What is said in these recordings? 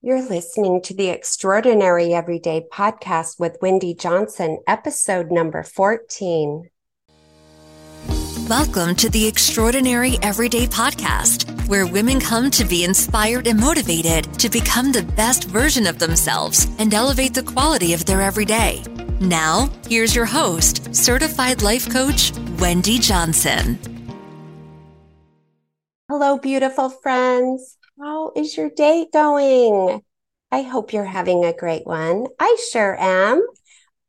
You're listening to the Extraordinary Everyday Podcast with Wendy Johnson, episode number 14. Welcome to the Extraordinary Everyday Podcast, where women come to be inspired and motivated to become the best version of themselves and elevate the quality of their everyday. Now, here's your host, certified life coach, Wendy Johnson. Hello, beautiful friends. How is your day going? I hope you're having a great one. I sure am.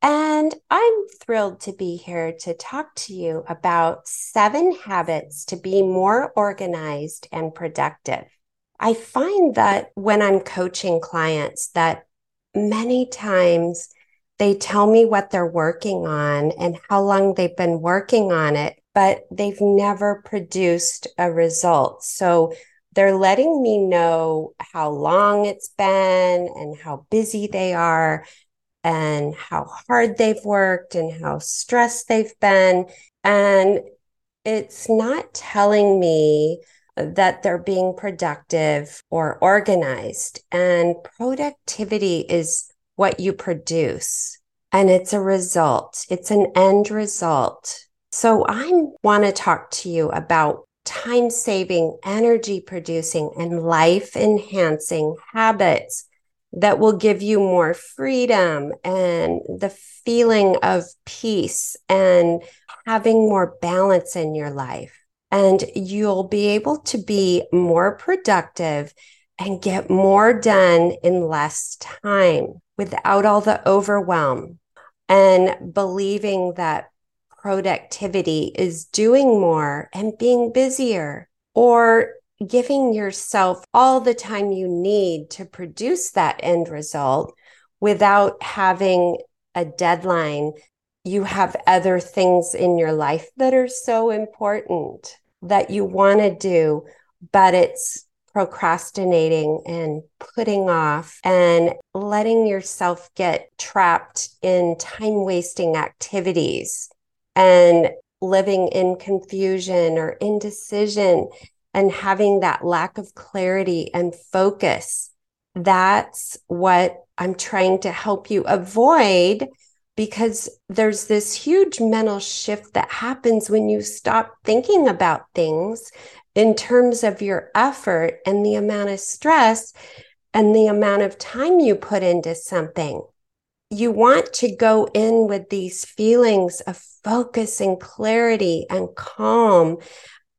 And I'm thrilled to be here to talk to you about seven habits to be more organized and productive. I find that when I'm coaching clients that many times they tell me what they're working on and how long they've been working on it, but they've never produced a result. So they're letting me know how long it's been and how busy they are and how hard they've worked and how stressed they've been. And it's not telling me that they're being productive or organized. And productivity is what you produce, and it's a result, it's an end result. So, I want to talk to you about time saving, energy producing, and life enhancing habits that will give you more freedom and the feeling of peace and having more balance in your life. And you'll be able to be more productive and get more done in less time without all the overwhelm and believing that productivity is doing more and being busier or giving yourself all the time you need to produce that end result without having a deadline. You have other things in your life that are so important that you want to do, but it's procrastinating and putting off and letting yourself get trapped in time wasting activities and living in confusion or indecision and having that lack of clarity and focus. That's what I'm trying to help you avoid because there's this huge mental shift that happens when you stop thinking about things in terms of your effort and the amount of stress and the amount of time you put into something you want to go in with these feelings of focus and clarity and calm.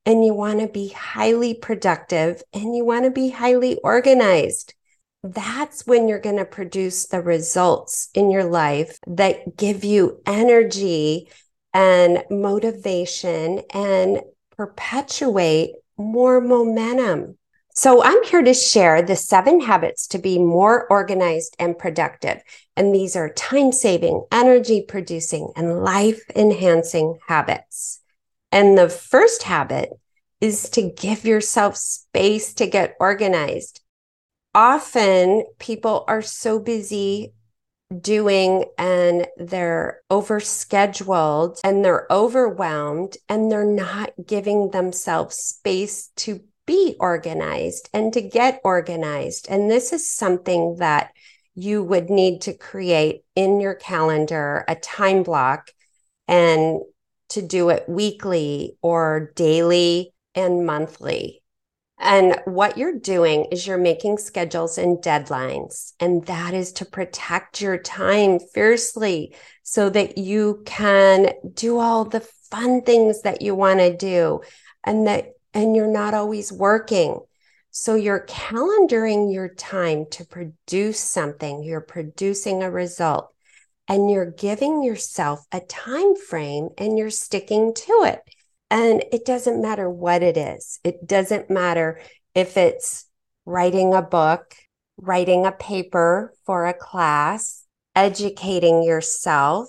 And you want to be highly productive and you want to be highly organized. That's when you're going to produce the results in your life that give you energy and motivation and perpetuate more momentum. So I'm here to share the seven habits to be more organized and productive. And these are time saving, energy producing, and life enhancing habits. And the first habit is to give yourself space to get organized. Often people are so busy doing and they're overscheduled and they're overwhelmed and they're not giving themselves space to be organized and to get organized. And this is something that you would need to create in your calendar a time block and to do it weekly or daily and monthly. And what you're doing is you're making schedules and deadlines, and that is to protect your time fiercely so that you can do all the fun things that you want to do and that and you're not always working. So you're calendaring your time to produce something, you're producing a result, and you're giving yourself a time frame and you're sticking to it. And it doesn't matter what it is. It doesn't matter if it's writing a book, writing a paper for a class, educating yourself,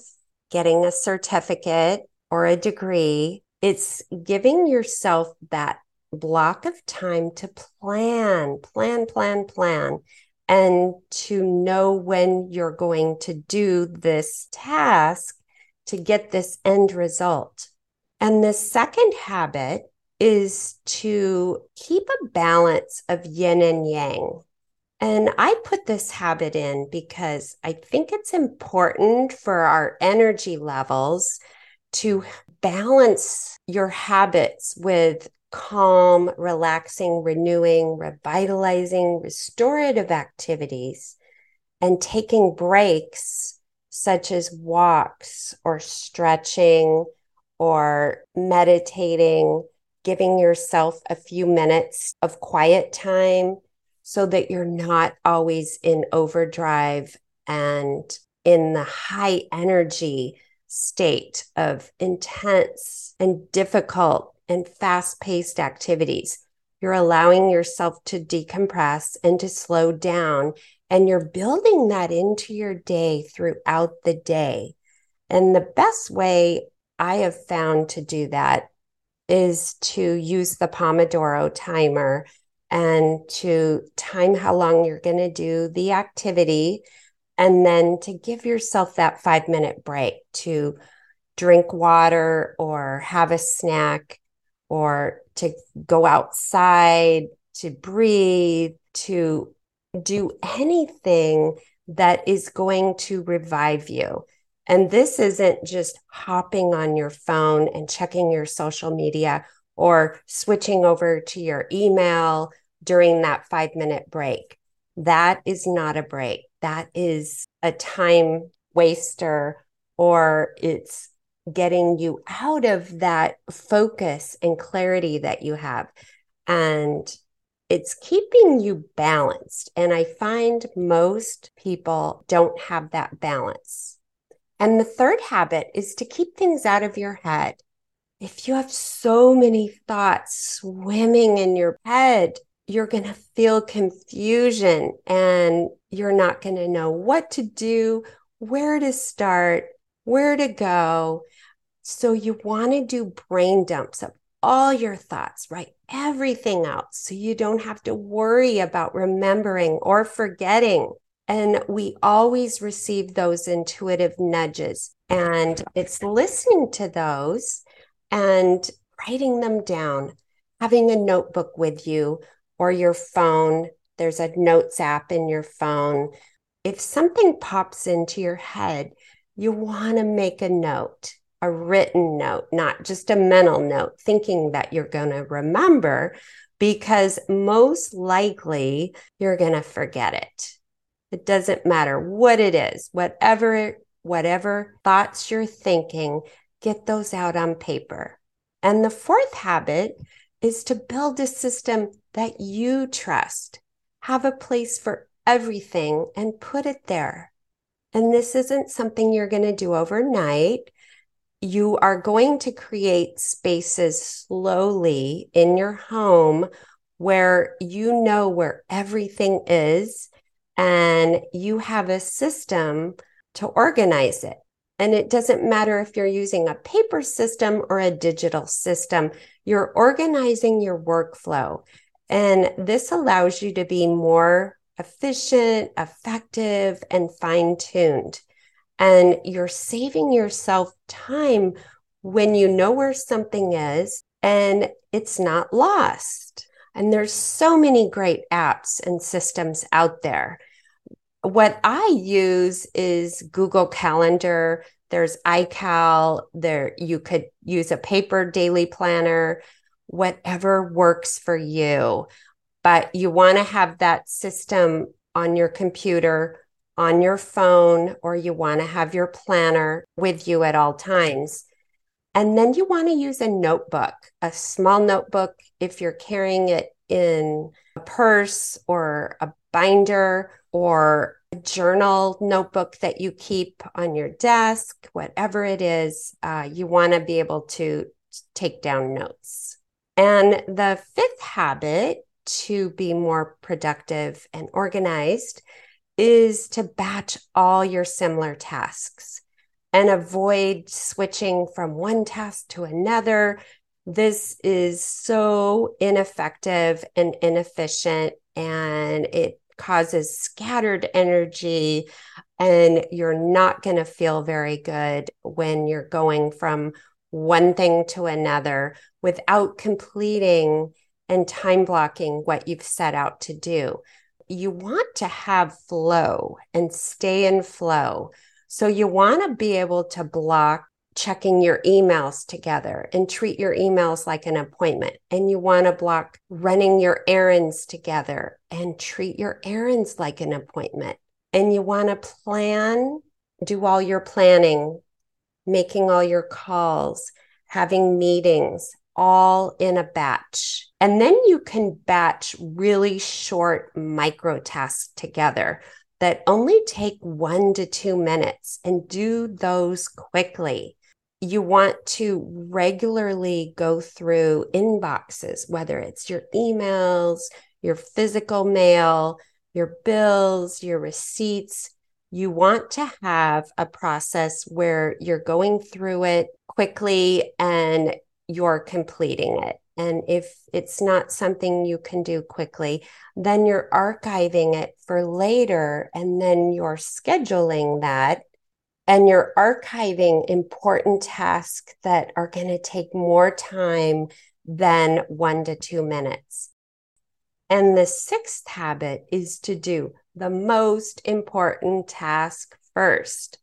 getting a certificate or a degree, it's giving yourself that block of time to plan, plan, plan, plan, and to know when you're going to do this task to get this end result. And the second habit is to keep a balance of yin and yang. And I put this habit in because I think it's important for our energy levels to balance your habits with calm, relaxing, renewing, revitalizing, restorative activities and taking breaks such as walks or stretching or meditating, giving yourself a few minutes of quiet time so that you're not always in overdrive and in the high energy state of intense and difficult and fast paced activities. You're allowing yourself to decompress and to slow down, and you're building that into your day throughout the day. And the best way I have found to do that is to use the Pomodoro timer and to time how long you're going to do the activity and then to give yourself that five minute break to drink water or have a snack or to go outside, to breathe, to do anything that is going to revive you. And this isn't just hopping on your phone and checking your social media or switching over to your email during that five minute break. That is not a break. That is a time waster, or it's getting you out of that focus and clarity that you have. And it's keeping you balanced. And I find most people don't have that balance. And the third habit is to keep things out of your head. If you have so many thoughts swimming in your head, you're going to feel confusion and you're not going to know what to do, where to start, where to go. So you want to do brain dumps of all your thoughts, write everything out so you don't have to worry about remembering or forgetting. And we always receive those intuitive nudges. And it's listening to those and writing them down, having a notebook with you or your phone. There's a notes app in your phone. If something pops into your head, you want to make a note, a written note, not just a mental note, thinking that you're going to remember, because most likely you're going to forget it. It doesn't matter what it is, whatever whatever thoughts you're thinking, get those out on paper. And the fourth habit is to build a system that you trust. Have a place for everything and put it there. And this isn't something you're going to do overnight. You are going to create spaces slowly in your home where you know where everything is and you have a system to organize it. And it doesn't matter if you're using a paper system or a digital system, you're organizing your workflow. And this allows you to be more efficient, effective, and fine tuned. And you're saving yourself time when you know where something is and it's not lost. And there's so many great apps and systems out there. What I use is Google Calendar. There's iCal. There you could use a paper daily planner whatever works for you. But you want to have that system on your computer, on your phone, or you want to have your planner with you at all times. And then you want to use a notebook, a small notebook if you're carrying it in a purse or a binder or journal notebook that you keep on your desk, whatever it is, uh, you want to be able to take down notes. And the fifth habit to be more productive and organized is to batch all your similar tasks and avoid switching from one task to another. This is so ineffective and inefficient, and it causes scattered energy. And you're not going to feel very good when you're going from one thing to another without completing and time blocking what you've set out to do. you want to have flow and stay in flow. So you want to be able to block checking your emails together and treat your emails like an appointment. And you want to block running your errands together and treat your errands like an appointment. And you want to plan, do all your planning, making all your calls, having meetings, all in a batch. And then you can batch really short micro tasks together that only take one to two minutes and do those quickly you want to regularly go through inboxes, whether it's your emails, your physical mail, your bills, your receipts. You want to have a process where you're going through it quickly and you're completing it. And if it's not something you can do quickly, then you're archiving it for later and then you're scheduling that and you're archiving important tasks that are going to take more time than one to two minutes. And the sixth habit is to do the most important task first.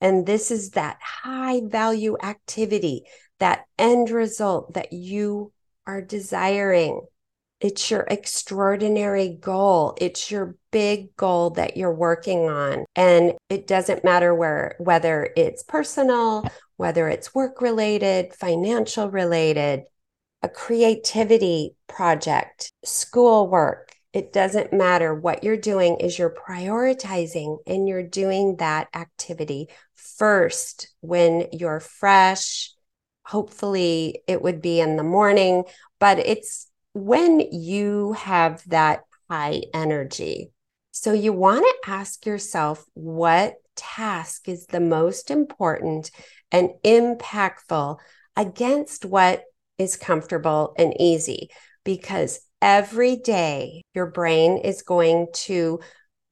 And this is that high value activity, that end result that you are desiring. It's your extraordinary goal. It's your big goal that you're working on. And it doesn't matter where, whether it's personal, whether it's work related, financial related, a creativity project, schoolwork. It doesn't matter what you're doing is you're prioritizing and you're doing that activity first when you're fresh. Hopefully it would be in the morning, but it's when you have that high energy. So you want to ask yourself what task is the most important and impactful against what is comfortable and easy because every day your brain is going to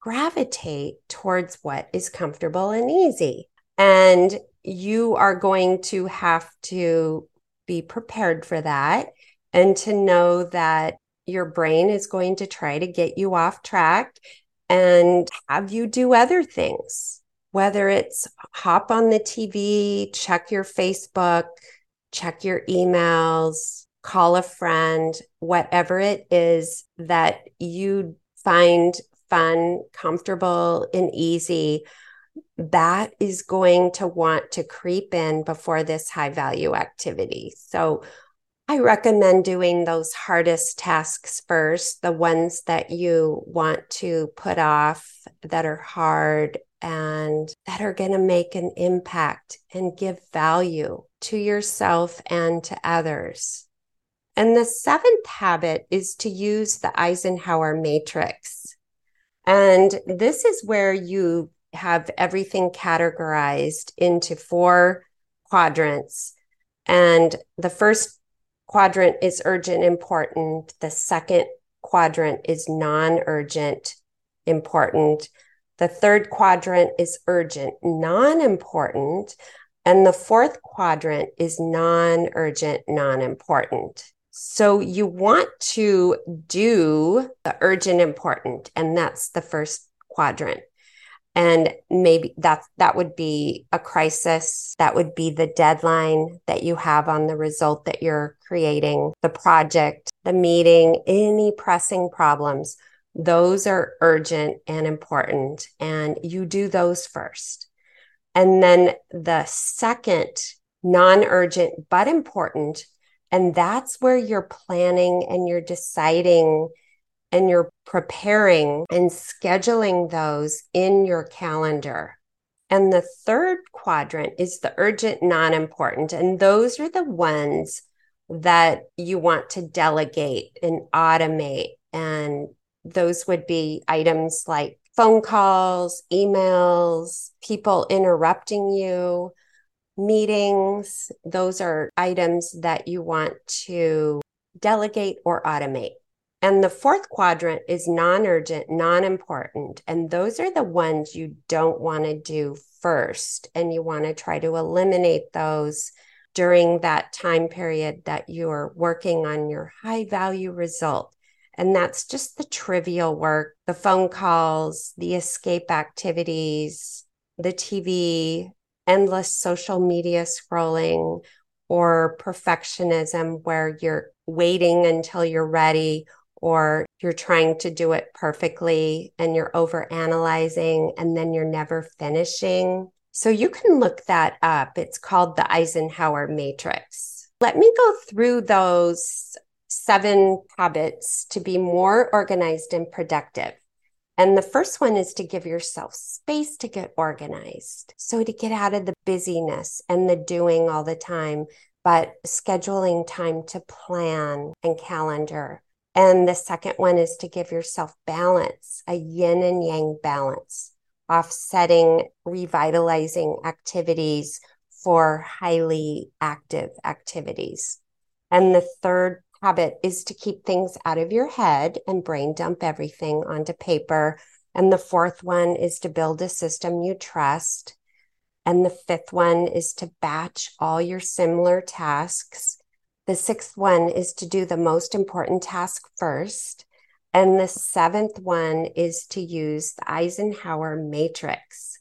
gravitate towards what is comfortable and easy. And you are going to have to be prepared for that and to know that your brain is going to try to get you off track and have you do other things, whether it's hop on the TV, check your Facebook, check your emails, call a friend, whatever it is that you find fun, comfortable, and easy. That is going to want to creep in before this high value activity. So, I recommend doing those hardest tasks first, the ones that you want to put off that are hard and that are going to make an impact and give value to yourself and to others. And the seventh habit is to use the Eisenhower matrix. And this is where you have everything categorized into four quadrants. And the first quadrant is urgent important. The second quadrant is non urgent important. The third quadrant is urgent non important. And the fourth quadrant is non urgent non important. So you want to do the urgent important, and that's the first quadrant and maybe that that would be a crisis. That would be the deadline that you have on the result that you're creating the project the meeting any pressing problems. Those are urgent and important and you do those first. And then the second non-urgent but important and that's where you're planning and you're deciding and you're preparing and scheduling those in your calendar. And the third quadrant is the urgent, non important. And those are the ones that you want to delegate and automate. And those would be items like phone calls, emails, people interrupting you, meetings. Those are items that you want to delegate or automate. And the fourth quadrant is non urgent, non important. And those are the ones you don't want to do first. And you want to try to eliminate those during that time period that you're working on your high value result. And that's just the trivial work, the phone calls, the escape activities, the TV, endless social media scrolling, or perfectionism where you're waiting until you're ready or you're trying to do it perfectly and you're over analyzing and then you're never finishing. So you can look that up. It's called the Eisenhower Matrix. Let me go through those seven habits to be more organized and productive. And the first one is to give yourself space to get organized. So to get out of the busyness and the doing all the time, but scheduling time to plan and calendar. And the second one is to give yourself balance, a yin and yang balance, offsetting, revitalizing activities for highly active activities. And the third habit is to keep things out of your head and brain dump everything onto paper. And the fourth one is to build a system you trust. And the fifth one is to batch all your similar tasks. The sixth one is to do the most important task first. And the seventh one is to use the Eisenhower matrix.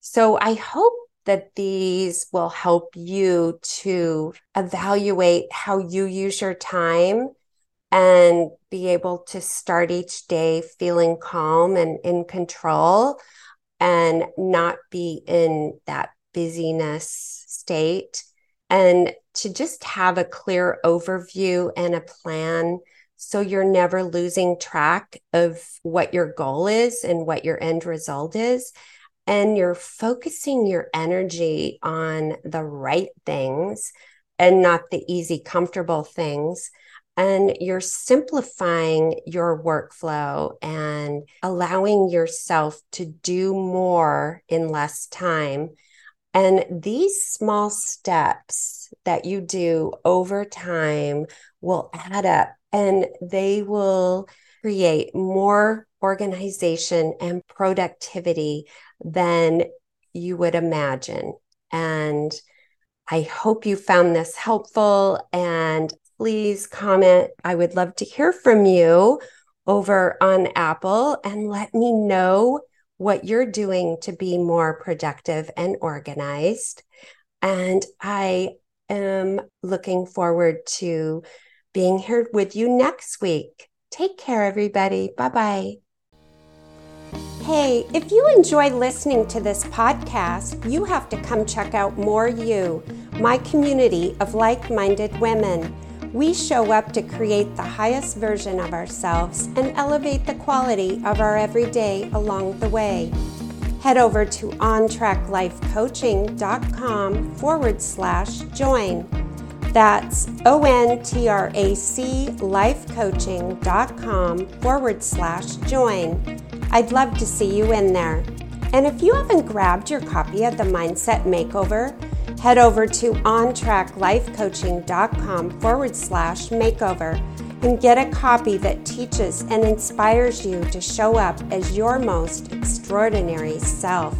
So I hope that these will help you to evaluate how you use your time and be able to start each day feeling calm and in control and not be in that busyness state and to just have a clear overview and a plan so you're never losing track of what your goal is and what your end result is and you're focusing your energy on the right things and not the easy, comfortable things. And you're simplifying your workflow and allowing yourself to do more in less time. And these small steps that you do over time will add up and they will create more organization and productivity than you would imagine. And I hope you found this helpful and please comment. I would love to hear from you over on Apple and let me know what you're doing to be more productive and organized. And I am looking forward to being here with you next week. Take care, everybody. Bye bye. Hey, if you enjoy listening to this podcast, you have to come check out More You, my community of like minded women. We show up to create the highest version of ourselves and elevate the quality of our everyday along the way. Head over to ontraclifecoaching.com forward slash join. That's O N T R A C lifecoaching.com forward slash join. I'd love to see you in there. And if you haven't grabbed your copy of the Mindset Makeover, head over to ontraclifecoaching.com forward slash makeover and get a copy that teaches and inspires you to show up as your most extraordinary self.